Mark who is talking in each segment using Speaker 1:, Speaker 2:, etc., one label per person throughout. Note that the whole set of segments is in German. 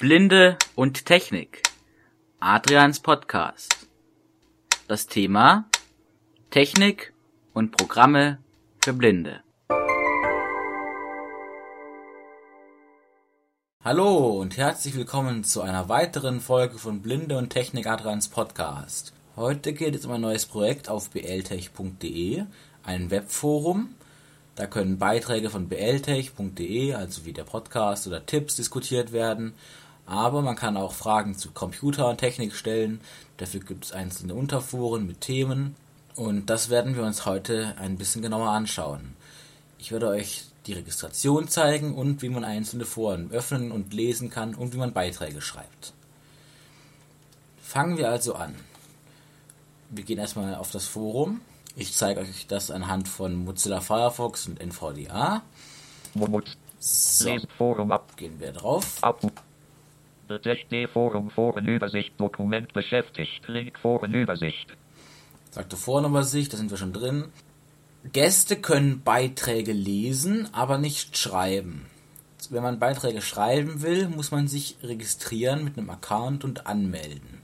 Speaker 1: Blinde und Technik. Adrians Podcast. Das Thema Technik und Programme für Blinde. Hallo und herzlich willkommen zu einer weiteren Folge von Blinde und Technik Adrians Podcast. Heute geht es um ein neues Projekt auf bltech.de, ein Webforum. Da können Beiträge von bltech.de, also wie der Podcast oder Tipps diskutiert werden. Aber man kann auch Fragen zu Computer und Technik stellen. Dafür gibt es einzelne Unterforen mit Themen. Und das werden wir uns heute ein bisschen genauer anschauen. Ich werde euch die Registration zeigen und wie man einzelne Foren öffnen und lesen kann und wie man Beiträge schreibt. Fangen wir also an. Wir gehen erstmal auf das Forum. Ich zeige euch das anhand von Mozilla Firefox und NVDA. So, gehen wir drauf.
Speaker 2: Ab. Forum Forenübersicht Dokument beschäftigt. Link Forenübersicht.
Speaker 1: Sagte Forenübersicht, da sind wir schon drin. Gäste können Beiträge lesen, aber nicht schreiben. Wenn man Beiträge schreiben will, muss man sich registrieren mit einem Account und anmelden.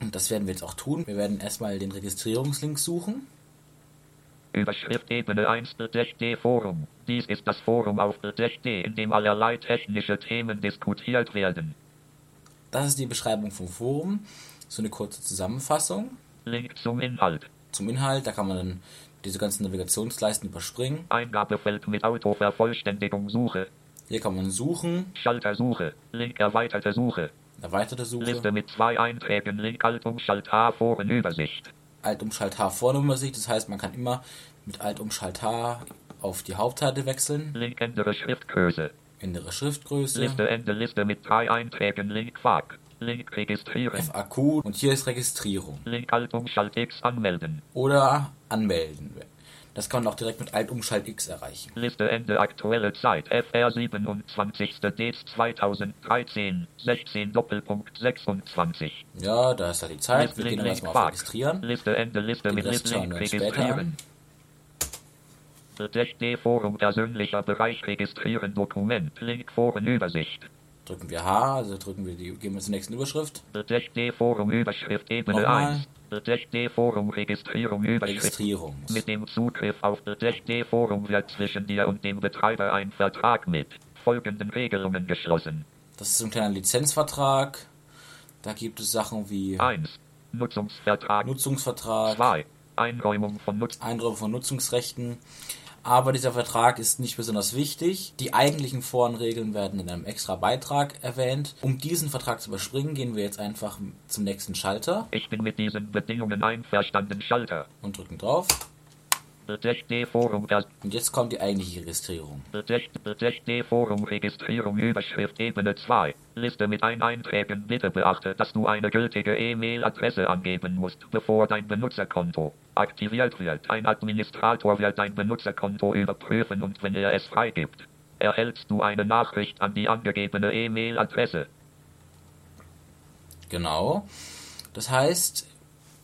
Speaker 1: Und das werden wir jetzt auch tun. Wir werden erstmal den Registrierungslink suchen.
Speaker 2: Überschrift Ebene 1 BTD Forum. Dies ist das Forum auf BTD, in dem allerlei technische Themen diskutiert werden.
Speaker 1: Das ist die Beschreibung vom Forum. So eine kurze Zusammenfassung
Speaker 2: Link zum Inhalt.
Speaker 1: zum Inhalt. Da kann man dann diese ganzen Navigationsleisten überspringen.
Speaker 2: Eingabefeld mit Autovervollständigung Suche.
Speaker 1: Hier kann man suchen,
Speaker 2: Schalter Suche. Link erweiterte Suche.
Speaker 1: erweiterte
Speaker 2: Liste
Speaker 1: Suche,
Speaker 2: mit zwei Einträgen. Link Alt um Schalt H Forenübersicht.
Speaker 1: Alt um Schalt H Vornummersicht. Das heißt, man kann immer mit Alt um Schalt H auf die Hauptseite wechseln.
Speaker 2: Link ändere Schriftgröße.
Speaker 1: Innere Schriftgröße,
Speaker 2: Liste Ende Liste mit drei Einträgen. Link FAQ. Link registrieren.
Speaker 1: FAQ und hier ist Registrierung
Speaker 2: Link Alt um Schalt X anmelden.
Speaker 1: oder anmelden. Das kann man auch direkt mit Alt um Schalt X erreichen.
Speaker 2: Liste Ende aktuelle Zeit FR 27. Dez 2013 16 Doppelpunkt 26.
Speaker 1: Ja, da ist halt die Zeit.
Speaker 2: Liste
Speaker 1: Wir gehen
Speaker 2: Link
Speaker 1: erstmal auf. Registrieren.
Speaker 2: Liste Ende Liste
Speaker 1: Den
Speaker 2: mit List Link registrieren. BTD Forum persönlicher Bereich registrieren Dokument Link Forenübersicht.
Speaker 1: Drücken wir H, also drücken wir die, gehen wir zur nächsten Überschrift.
Speaker 2: BTD Forum Überschrift Ebene
Speaker 1: Nochmal.
Speaker 2: 1. BTD Forum Registrierung Überschrift.
Speaker 1: Registrierung.
Speaker 2: Mit dem Zugriff auf BTD Forum wird zwischen dir und dem Betreiber ein Vertrag mit folgenden Regelungen geschlossen.
Speaker 1: Das ist ein kleiner Lizenzvertrag. Da gibt es Sachen wie
Speaker 2: 1. Nutzungsvertrag.
Speaker 1: Nutzungsvertrag,
Speaker 2: 2. Einräumung von Nutz.
Speaker 1: Einräumung von Nutzungsrechten. Aber dieser Vertrag ist nicht besonders wichtig. Die eigentlichen Forenregeln werden in einem extra Beitrag erwähnt. Um diesen Vertrag zu überspringen, gehen wir jetzt einfach zum nächsten Schalter
Speaker 2: Ich bin mit diesen Bedingungen einverstanden. Schalter.
Speaker 1: und drücken drauf. Und jetzt kommt die eigentliche Registrierung.
Speaker 2: Forum Registrierung Überschrift Ebene 2. Liste mit ein Einträgen. Bitte beachte, dass du eine gültige E-Mail-Adresse angeben musst, bevor dein Benutzerkonto aktiviert wird. Ein Administrator wird dein Benutzerkonto überprüfen und wenn er es freigibt, erhältst du eine Nachricht an die angegebene E-Mail-Adresse.
Speaker 1: Genau. Das heißt,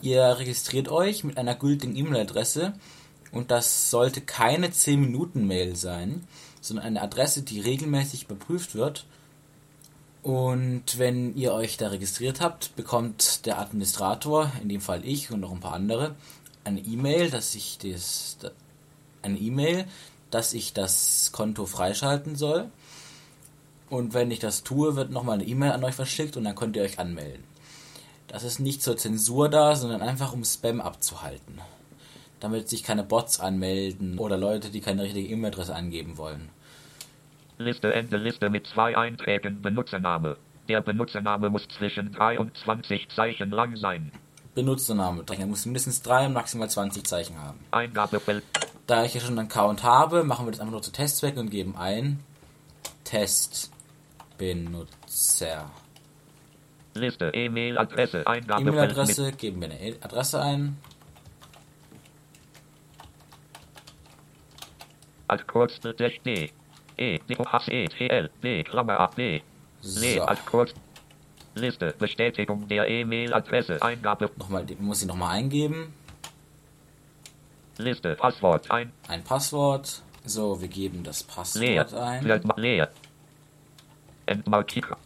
Speaker 1: ihr registriert euch mit einer gültigen E-Mail-Adresse und das sollte keine 10-Minuten-Mail sein, sondern eine Adresse, die regelmäßig überprüft wird. Und wenn ihr euch da registriert habt, bekommt der Administrator, in dem Fall ich und noch ein paar andere, eine E-Mail, dass ich das eine E-Mail, dass ich das Konto freischalten soll. Und wenn ich das tue, wird nochmal eine E-Mail an euch verschickt und dann könnt ihr euch anmelden. Das ist nicht zur Zensur da, sondern einfach um Spam abzuhalten. Damit sich keine Bots anmelden oder Leute, die keine richtige E-Mail-Adresse angeben wollen.
Speaker 2: Liste Ende Liste mit zwei Einträgen Benutzername. Der Benutzername muss zwischen 3 und 20 Zeichen lang sein.
Speaker 1: Benutzername. Er muss mindestens drei und maximal 20 Zeichen haben.
Speaker 2: Eingabefeld
Speaker 1: Da ich ja schon einen Account habe, machen wir das einfach nur zu Testzwecken und geben ein Testbenutzer.
Speaker 2: Liste E-Mail-Adresse Eingabefeld
Speaker 1: E-Mail-Adresse, geben wir eine E- Adresse ein.
Speaker 2: als kurz D E D H E T L D Klammer A D
Speaker 1: So.
Speaker 2: als kurz Liste. Bestätigung der E-Mail-Adresse. Eingabe.
Speaker 1: Nochmal, muss ich nochmal eingeben.
Speaker 2: Liste. Passwort ein.
Speaker 1: Ein Passwort. So, wir geben das Passwort
Speaker 2: Leer. ein. Leer. Entmarkieren.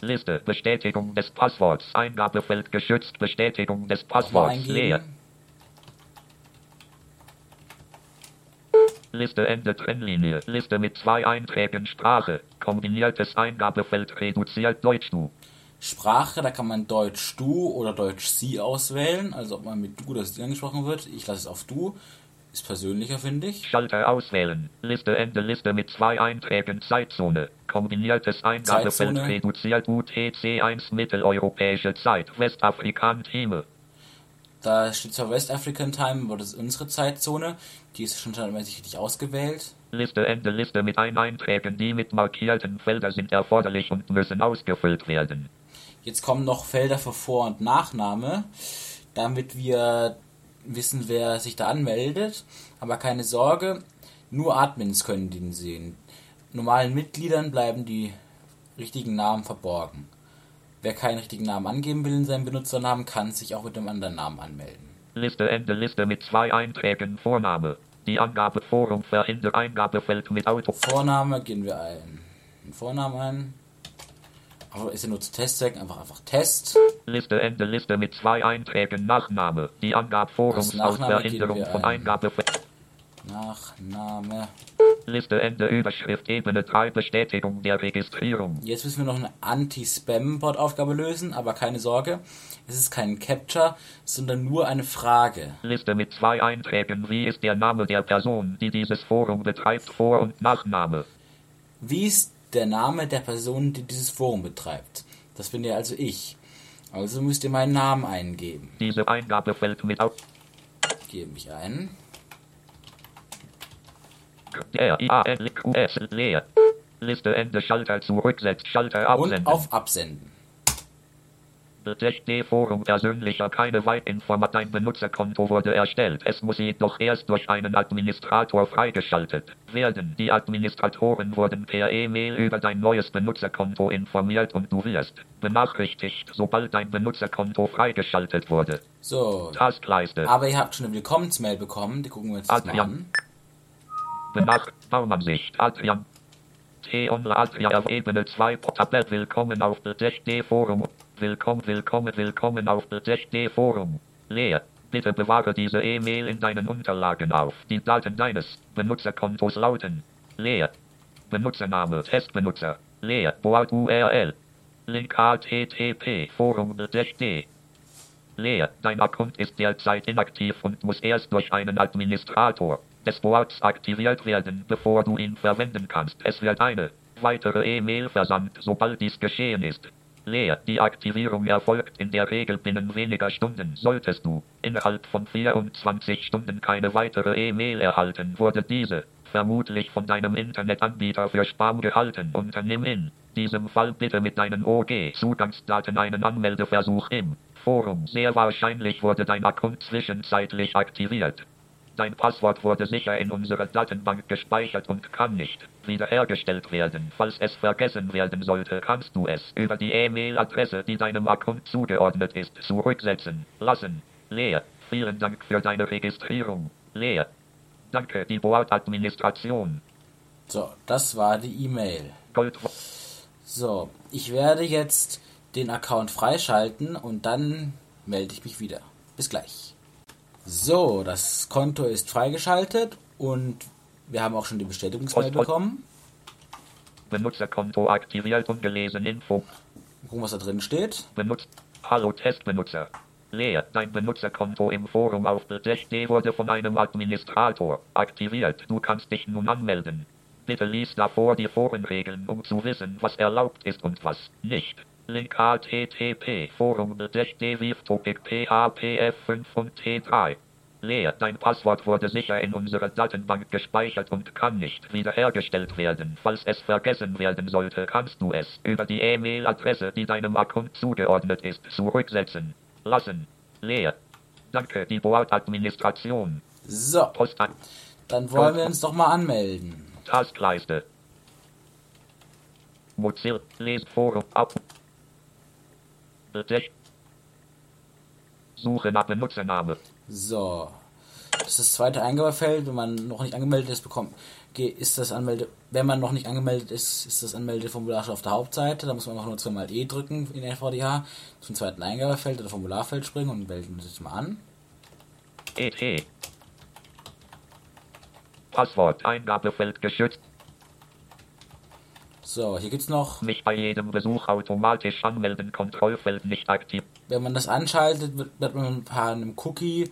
Speaker 2: Liste. Bestätigung des Passworts. Eingabefeld geschützt. Bestätigung des Passworts. Leer. Liste Ende Trennlinie. Liste mit zwei Einträgen Sprache. Kombiniertes Eingabefeld reduziert Deutsch du.
Speaker 1: Sprache, da kann man Deutsch du oder Deutsch sie auswählen, also ob man mit du oder sie angesprochen wird. Ich lasse es auf du. Ist persönlicher, finde ich.
Speaker 2: Schalter auswählen. Liste Ende Liste mit zwei Einträgen Zeitzone. Kombiniertes Eingabefeld
Speaker 1: Zeitzone.
Speaker 2: reduziert UTC 1 Mitteleuropäische Zeit. Westafrikan Time.
Speaker 1: Da steht zwar West African Time, aber das ist unsere Zeitzone. Die ist schon standardmäßig richtig ausgewählt.
Speaker 2: Liste Ende Liste mit ein Einträgen, die mit markierten Feldern sind erforderlich und müssen ausgefüllt werden.
Speaker 1: Jetzt kommen noch Felder für Vor- und Nachname, damit wir wissen, wer sich da anmeldet. Aber keine Sorge, nur Admins können den sehen. Normalen Mitgliedern bleiben die richtigen Namen verborgen. Wer keinen richtigen Namen angeben will in seinem Benutzernamen, kann sich auch mit einem anderen Namen anmelden.
Speaker 2: Liste Ende Liste mit zwei Einträgen Vorname. Die Angabe Forum verhindert Eingabefeld mit Auto.
Speaker 1: Vorname gehen wir ein. Den Vornamen ein. Aber ist ja nur zu Testzwecken, einfach einfach Test.
Speaker 2: Liste Ende Liste mit zwei Einträgen Nachname. Die Angabe Forums
Speaker 1: Nachname
Speaker 2: aus Verhinderung
Speaker 1: geben wir
Speaker 2: von
Speaker 1: ein.
Speaker 2: Eingabefeld.
Speaker 1: Nachname.
Speaker 2: Liste Ende Überschrift Ebene 3 Bestätigung der Registrierung.
Speaker 1: Jetzt müssen wir noch eine Anti-Spam-Bot-Aufgabe lösen, aber keine Sorge, es ist kein Capture, sondern nur eine Frage.
Speaker 2: Liste mit zwei Einträgen. Wie ist der Name der Person, die dieses Forum betreibt? Vor- und Nachname.
Speaker 1: Wie ist der Name der Person, die dieses Forum betreibt? Das bin ja also ich. Also müsst ihr meinen Namen eingeben.
Speaker 2: Diese Eingabefeld mit Auto.
Speaker 1: Gebe ich ein.
Speaker 2: R I A N Q S leer. Liste Ende Schalter zurücksetzt Schalter
Speaker 1: Und
Speaker 2: absenden.
Speaker 1: auf Absenden.
Speaker 2: D Forum persönlicher keine Weitinformat. Dein Benutzerkonto wurde erstellt. Es muss jedoch erst durch einen Administrator freigeschaltet werden. Die Administratoren wurden per E-Mail über dein neues Benutzerkonto informiert und du wirst benachrichtigt, sobald dein Benutzerkonto freigeschaltet wurde.
Speaker 1: So.
Speaker 2: Taskleiste.
Speaker 1: Aber ihr habt schon eine Willkommensmail bekommen, die gucken wir uns jetzt mal an.
Speaker 2: Benach Baumansicht Adrian T Online Adrian auf Ebene 2 Tablet Willkommen auf D Forum. Willkommen Willkommen Willkommen auf D Forum. Leer Bitte bewahre diese E-Mail in deinen Unterlagen auf. Die Daten deines Benutzerkontos lauten. Leer Benutzername Testbenutzer. Leer Board URL Link HTTP Forum D Leer. Dein Account ist derzeit inaktiv und muss erst durch einen Administrator des Boards aktiviert werden, bevor du ihn verwenden kannst. Es wird eine weitere E-Mail versandt, sobald dies geschehen ist. Leer. Die Aktivierung erfolgt in der Regel binnen weniger Stunden. Solltest du innerhalb von 24 Stunden keine weitere E-Mail erhalten, wurde diese vermutlich von deinem Internetanbieter für Spam gehalten. Unternimm in diesem Fall bitte mit deinen OG-Zugangsdaten einen Anmeldeversuch im Forum. Sehr wahrscheinlich wurde dein Account zwischenzeitlich aktiviert. Dein Passwort wurde sicher in unserer Datenbank gespeichert und kann nicht wiederhergestellt werden. Falls es vergessen werden sollte, kannst du es über die E-Mail-Adresse, die deinem Account zugeordnet ist, zurücksetzen lassen. Leer. Vielen Dank für deine Registrierung. Leer. Danke, die Bordadministration.
Speaker 1: So, das war die E-Mail. So, ich werde jetzt den Account freischalten und dann melde ich mich wieder. Bis gleich. So, das Konto ist freigeschaltet und wir haben auch schon die Bestätigungsmail bekommen.
Speaker 2: Benutzerkonto aktiviert ungelesen Info.
Speaker 1: Gucken, was da drin steht.
Speaker 2: Benutzt. Hallo Testbenutzer. Leer. Dein Benutzerkonto im Forum auf Bild.de wurde von einem Administrator aktiviert. Du kannst dich nun anmelden. Bitte lies davor die Forenregeln, um zu wissen, was erlaubt ist und was nicht. Link http forum Bild.de Topic php f5 und t3. Leer. Dein Passwort wurde sicher in unserer Datenbank gespeichert und kann nicht wiederhergestellt werden. Falls es vergessen werden sollte, kannst du es über die E-Mail-Adresse, die deinem Account zugeordnet ist, zurücksetzen lassen. Leer. Danke, die Bordadministration.
Speaker 1: So,
Speaker 2: Post an.
Speaker 1: dann wollen wir uns doch mal anmelden.
Speaker 2: Taskleiste. Mozilla. Lesforum. Ab. Suche nach Benutzername.
Speaker 1: So, das ist das zweite Eingabefeld. Wenn man noch nicht angemeldet ist, bekommt, ist das Anmelde, wenn man noch nicht angemeldet ist, ist das Anmeldeformular schon auf der Hauptseite. Da muss man einfach nur zweimal E drücken in NVDH, zum zweiten Eingabefeld oder Formularfeld springen und melden sich mal an.
Speaker 2: ET. Passwort Eingabefeld geschützt.
Speaker 1: So, hier gibt's noch,
Speaker 2: Mich bei jedem Besuch automatisch anmelden. Kontrollfeld nicht aktiv.
Speaker 1: wenn man das anschaltet, wird, wird man per einem Cookie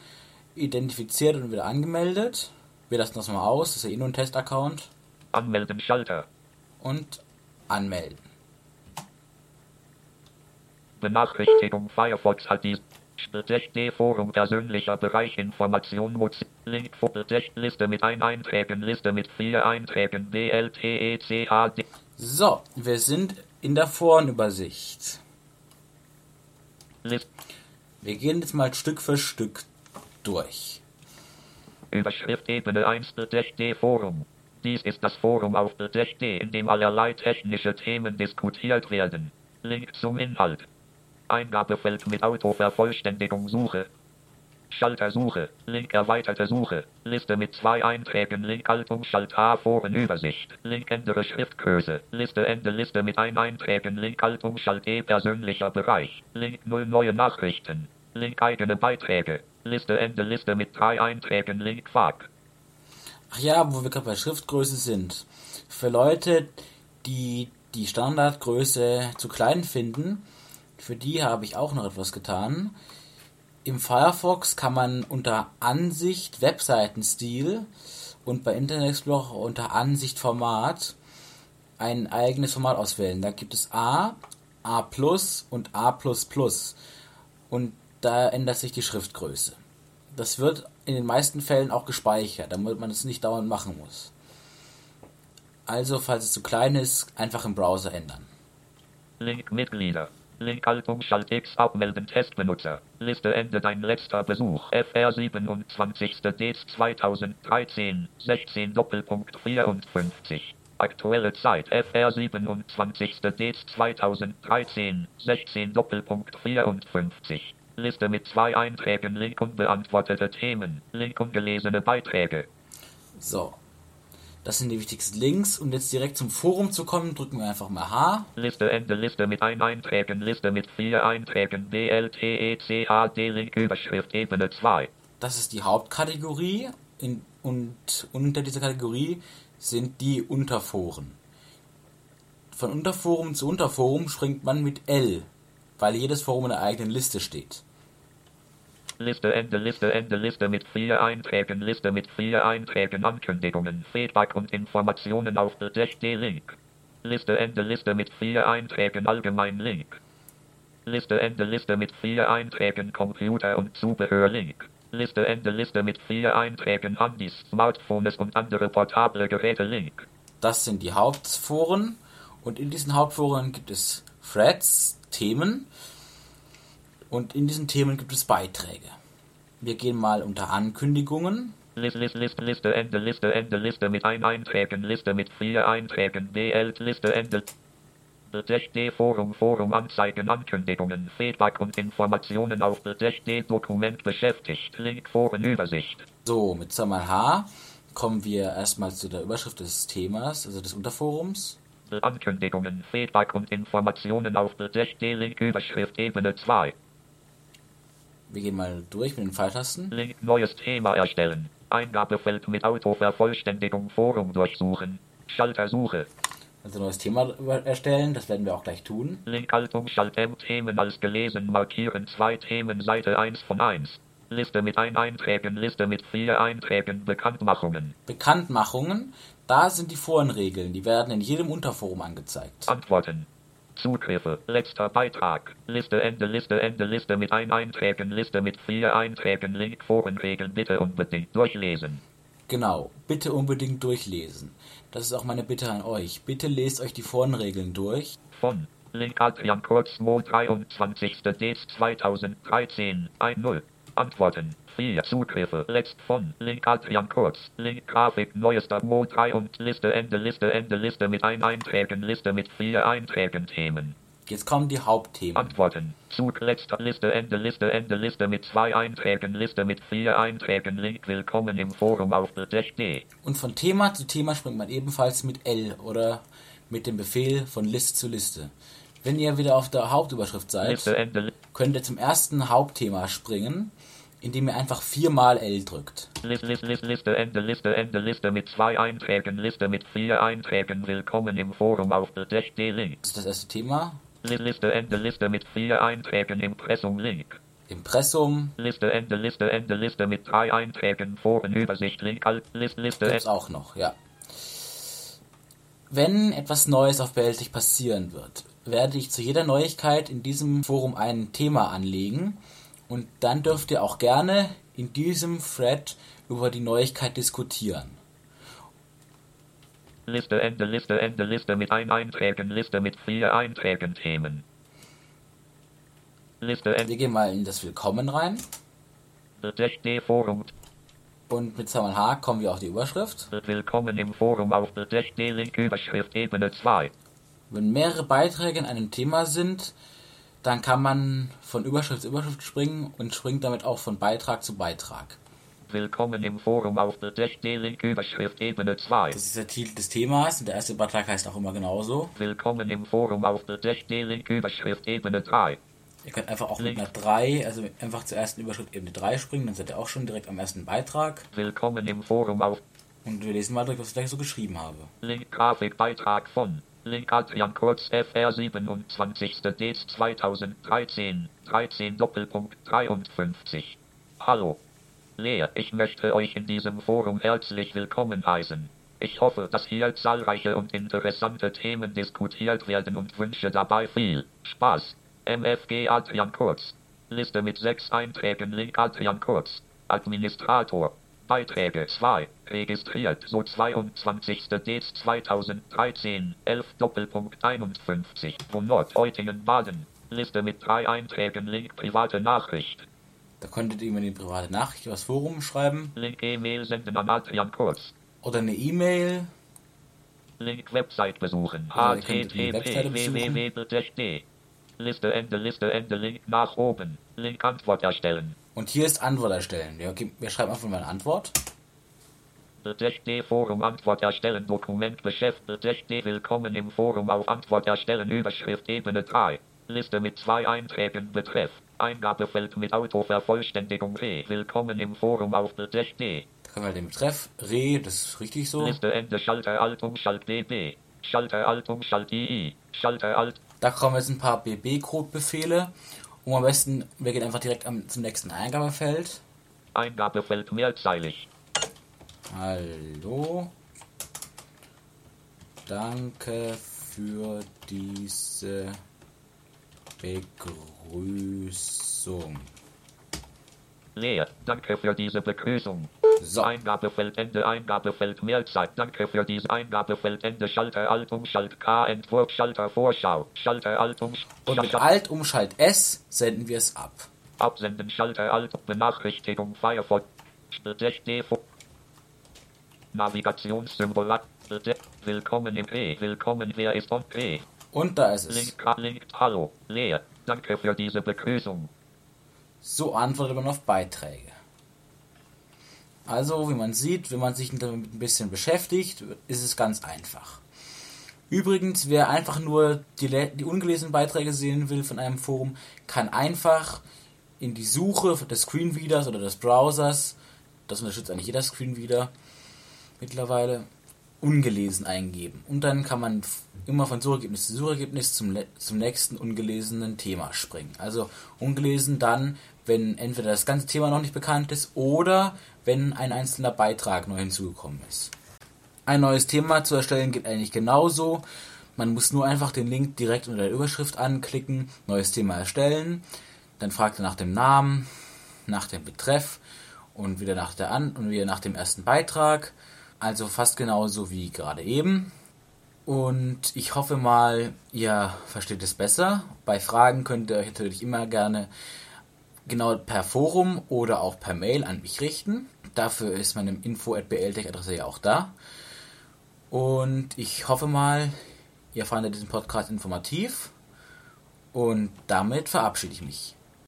Speaker 1: identifiziert und wieder angemeldet. Wir lassen das mal aus, das ist ja eh nur ein Testaccount.
Speaker 2: Anmelden Schalter.
Speaker 1: Und anmelden.
Speaker 2: Benachrichtigung Firefox hat dies. D Forum persönlicher Bereich Information Mutz. Link Fotodeck Liste mit ein Einträgen Liste mit vier Einträgen BLTECHD.
Speaker 1: So, wir sind in der Forenübersicht. Wir gehen jetzt mal Stück für Stück durch.
Speaker 2: Überschrift Ebene 1 D Forum. Dies ist das Forum auf D, in dem allerlei technische Themen diskutiert werden. Link zum Inhalt. Eingabefeld mit Autovervollständigung Suche. Schaltersuche. Link erweiterte Suche. Liste mit zwei Einträgen. Link Haltung Schalt A Forenübersicht. Link ändere Schriftgröße. Liste Ende Liste mit ein Einträgen. Link Haltung Schalt E persönlicher Bereich. Link 0 neue Nachrichten. Link eigene Beiträge. Liste Ende Liste mit drei Einträgen. Link FAQ.
Speaker 1: Ach ja, wo wir gerade bei Schriftgröße sind. Für Leute, die die Standardgröße zu klein finden, für die habe ich auch noch etwas getan. Im Firefox kann man unter Ansicht Webseitenstil und bei Internet Explorer unter Ansicht Format ein eigenes Format auswählen. Da gibt es A, A+, und A++. Und da ändert sich die Schriftgröße. Das wird in den meisten Fällen auch gespeichert, damit man es nicht dauernd machen muss. Also, falls es zu klein ist, einfach im Browser ändern.
Speaker 2: Link Mitglieder. Link Haltung Schalt X abmelden Testbenutzer. Liste Ende dein letzter Besuch. FR 27. Dez 2013 16 Doppelpunkt 54. Aktuelle Zeit FR 27. Dez 2013 16 Doppelpunkt 54. Liste mit zwei Einträgen Link unbeantwortete Themen. Link ungelesene Beiträge.
Speaker 1: So. Das sind die wichtigsten Links. Und jetzt direkt zum Forum zu kommen, drücken wir einfach mal H.
Speaker 2: Liste Ende Liste mit ein Einträgen Liste mit vier Einträgen BLTECHD Link Überschrift Ebene 2.
Speaker 1: Das ist die Hauptkategorie. In, und unter dieser Kategorie sind die Unterforen. Von Unterforum zu Unterforum springt man mit L, weil jedes Forum in einer eigenen Liste steht.
Speaker 2: Liste Ende Liste Ende Liste mit vier Einträgen Liste mit vier Einträgen Ankündigungen Feedback und Informationen auf D Link. Liste Ende Liste mit vier Einträgen Allgemein Link. Liste Ende Liste mit vier Einträgen Computer und Zubehör Link. Liste Ende Liste mit vier Einträgen Handys, Smartphones und andere portable Geräte Link.
Speaker 1: Das sind die Hauptforen. Und in diesen Hauptforen gibt es Threads, Themen. Und in diesen Themen gibt es Beiträge. Wir gehen mal unter Ankündigungen.
Speaker 2: List, List, List, Liste Ende Liste Ende Liste mit ein Einträgen Liste mit vier Einträgen BL Liste Ende D Forum Forum Anzeigen Ankündigungen Feedback und Informationen auf D Dokument beschäftigt Link Forenübersicht
Speaker 1: So, mit zweimal H kommen wir erstmal zu der Überschrift des Themas, also des Unterforums.
Speaker 2: Ankündigungen Feedback und Informationen auf D Link Überschrift Ebene 2
Speaker 1: Wir gehen mal durch mit den Pfeiltasten.
Speaker 2: Link neues Thema erstellen Eingabefeld mit Autovervollständigung Forum durchsuchen Schaltersuche
Speaker 1: Also neues Thema erstellen, das werden wir auch gleich tun.
Speaker 2: Linkhaltung Schalt M Themen als gelesen markieren zwei Themen Seite 1 von 1. Liste mit ein Einträgen, Liste mit vier Einträgen, Bekanntmachungen.
Speaker 1: Bekanntmachungen, da sind die Forenregeln, die werden in jedem Unterforum angezeigt.
Speaker 2: Antworten. Zugriffe, letzter Beitrag. Liste Ende, Liste Ende, Liste mit ein Einträgen, Liste mit vier Einträgen, Link Forenregeln bitte unbedingt durchlesen.
Speaker 1: Genau, bitte unbedingt durchlesen. Das ist auch meine Bitte an euch. Bitte lest euch die Forenregeln durch.
Speaker 2: Von Link Adrian Kurzmo 23. Dez 2013 1.0 Antworten. 4 Zugriffe. Letzt von. Link Adrian Kurz. Link Grafik. Neuester Mo 3 und Liste Ende Liste Ende Liste mit ein Einträgen Liste mit vier Einträgen Themen.
Speaker 1: Jetzt kommen die Hauptthemen.
Speaker 2: Antworten. Zug letzter Liste Ende Liste Ende Liste mit zwei Einträgen Liste mit vier Einträgen. Link Willkommen im Forum auf Deck.de.
Speaker 1: Und von Thema zu Thema springt man ebenfalls mit L oder mit dem Befehl von Liste zu Liste. Wenn ihr wieder auf der Hauptüberschrift seid,
Speaker 2: Liste Ende
Speaker 1: könnt ihr zum ersten Hauptthema springen, indem ihr einfach viermal L drückt.
Speaker 2: Liste, Liste, Liste, Liste, Ende, Liste, Ende, Liste mit zwei Einträgen, Liste mit vier Einträgen, willkommen im Forum auf Deck.de Link.
Speaker 1: Das ist das erste Thema.
Speaker 2: Li- Liste, Ende, Liste mit vier Einträgen, Impressum Link.
Speaker 1: Impressum
Speaker 2: Liste, Ende, Liste, Ende, Liste mit drei Einträgen, Forenübersicht, Link, Alt, Liste, Liste,
Speaker 1: gibt's auch noch, ja. Wenn etwas Neues auf Behältig passieren wird, werde ich zu jeder Neuigkeit in diesem Forum ein Thema anlegen und dann dürft ihr auch gerne in diesem Thread über die Neuigkeit diskutieren.
Speaker 2: Liste, Ende, Liste, Ende, Liste mit ein Einträgen, Liste mit vier Einträgen, Themen. Liste,
Speaker 1: Wir
Speaker 2: Ende,
Speaker 1: gehen mal in das Willkommen rein
Speaker 2: Forum,
Speaker 1: und mit zweimal H kommen wir auf die Überschrift.
Speaker 2: willkommen im Forum auf Link, Überschrift, Ebene 2.
Speaker 1: Wenn mehrere Beiträge in einem Thema sind, dann kann man von Überschrift zu Überschrift springen und springt damit auch von Beitrag zu Beitrag.
Speaker 2: Willkommen im Forum auf Deck.de Link, Überschrift, Ebene 2.
Speaker 1: Das ist der Titel des Themas und der erste Beitrag heißt auch immer genauso.
Speaker 2: Willkommen im Forum auf Deck.de Link, Überschrift, Ebene 3.
Speaker 1: Ihr könnt einfach auch mit einer 3, also einfach zur ersten Überschrift Ebene 3 springen, dann seid ihr auch schon direkt am ersten Beitrag.
Speaker 2: Willkommen im Forum auf
Speaker 1: Und wir lesen mal direkt, was ich gleich so geschrieben habe.
Speaker 2: Link Grafikbeitrag von Link Adrian Kurz FR 27. Dez 2013 13 Doppelpunkt 53. Hallo. Lea, ich möchte euch in diesem Forum herzlich willkommen heißen. Ich hoffe, dass hier zahlreiche und interessante Themen diskutiert werden und wünsche dabei viel Spaß. MFG Adrian Kurz. Liste mit sechs Einträgen Link Adrian Kurz. Administrator. Beiträge 2. Registriert so 22. Dez 2013 11 Doppelpunkt 51. Wohnort Eutingen Baden. Liste mit drei Einträgen Link private Nachricht.
Speaker 1: Da könntet ihr mir eine private Nachricht über das Forum schreiben
Speaker 2: Link E-Mail senden an Adrian Kurz.
Speaker 1: oder eine E-Mail.
Speaker 2: Link Website besuchen.
Speaker 1: Also die
Speaker 2: http. Liste Ende Liste Ende Link nach oben. Link Antwort erstellen.
Speaker 1: Und hier ist Antwort erstellen. Wir, wir schreiben einfach mal eine Antwort.
Speaker 2: Deck.de Forum Antwort erstellen Dokument beschäftigt Deck.de Willkommen im Forum auf Antwort erstellen Überschrift Ebene 3 Liste mit zwei Einträgen Betreff Eingabefeld mit Autovervollständigung P Willkommen im Forum auf Deck.de
Speaker 1: Da können wir den Betreff Re, das ist richtig so.
Speaker 2: Liste Ende Schalter Alt Umschalt BB Schalter Alt Umschalt II Schalter Alt
Speaker 1: Da kommen jetzt ein paar BB-Code-Befehle. Und am besten, wir gehen einfach direkt am, zum nächsten Eingabefeld.
Speaker 2: Eingabefeld mehrzeilig
Speaker 1: Hallo. Danke für diese Begrüßung.
Speaker 2: Leer Danke für diese Begrüßung
Speaker 1: So,
Speaker 2: Eingabefeld Ende Eingabefeld Mehrzeit. Danke für diese Eingabefeld Ende Schalter Alt Umschalt K Entwurf Schalter Vorschau Schalter Alt um
Speaker 1: und mit Alt Umschalt S senden wir es ab.
Speaker 2: Absenden Schalter Alt Benachrichtigung Firefox Navigationssymbol Willkommen im P Willkommen wer ist on P
Speaker 1: Und da ist es.
Speaker 2: Link Link Hallo Leer Danke für diese Begrüßung
Speaker 1: So antwortet man auf Beiträge. Also, wie man sieht, wenn man sich damit ein bisschen beschäftigt, ist es ganz einfach. Übrigens, wer einfach nur die, die ungelesenen Beiträge sehen will von einem Forum, kann einfach in die Suche des Screenreaders oder des Browsers, das unterstützt eigentlich jeder Screenreader mittlerweile, ungelesen eingeben. Und dann kann man immer von Suchergebnis zu Suchergebnis zum, zum nächsten ungelesenen Thema springen. Also ungelesen dann, wenn entweder das ganze Thema noch nicht bekannt ist oder wenn ein einzelner Beitrag neu hinzugekommen ist. Ein neues Thema zu erstellen geht eigentlich genauso. Man muss nur einfach den Link direkt unter der Überschrift anklicken, neues Thema erstellen. Dann fragt er nach dem Namen, nach dem Betreff und wieder nach der An und wieder nach dem ersten Beitrag. Also fast genauso wie gerade eben. Und ich hoffe mal, ihr versteht es besser. Bei Fragen könnt ihr euch natürlich immer gerne genau per Forum oder auch per Mail an mich richten. Dafür ist meine info.bltech-Adresse ja auch da. Und ich hoffe mal, ihr fandet diesen Podcast informativ Und damit verabschiede ich mich.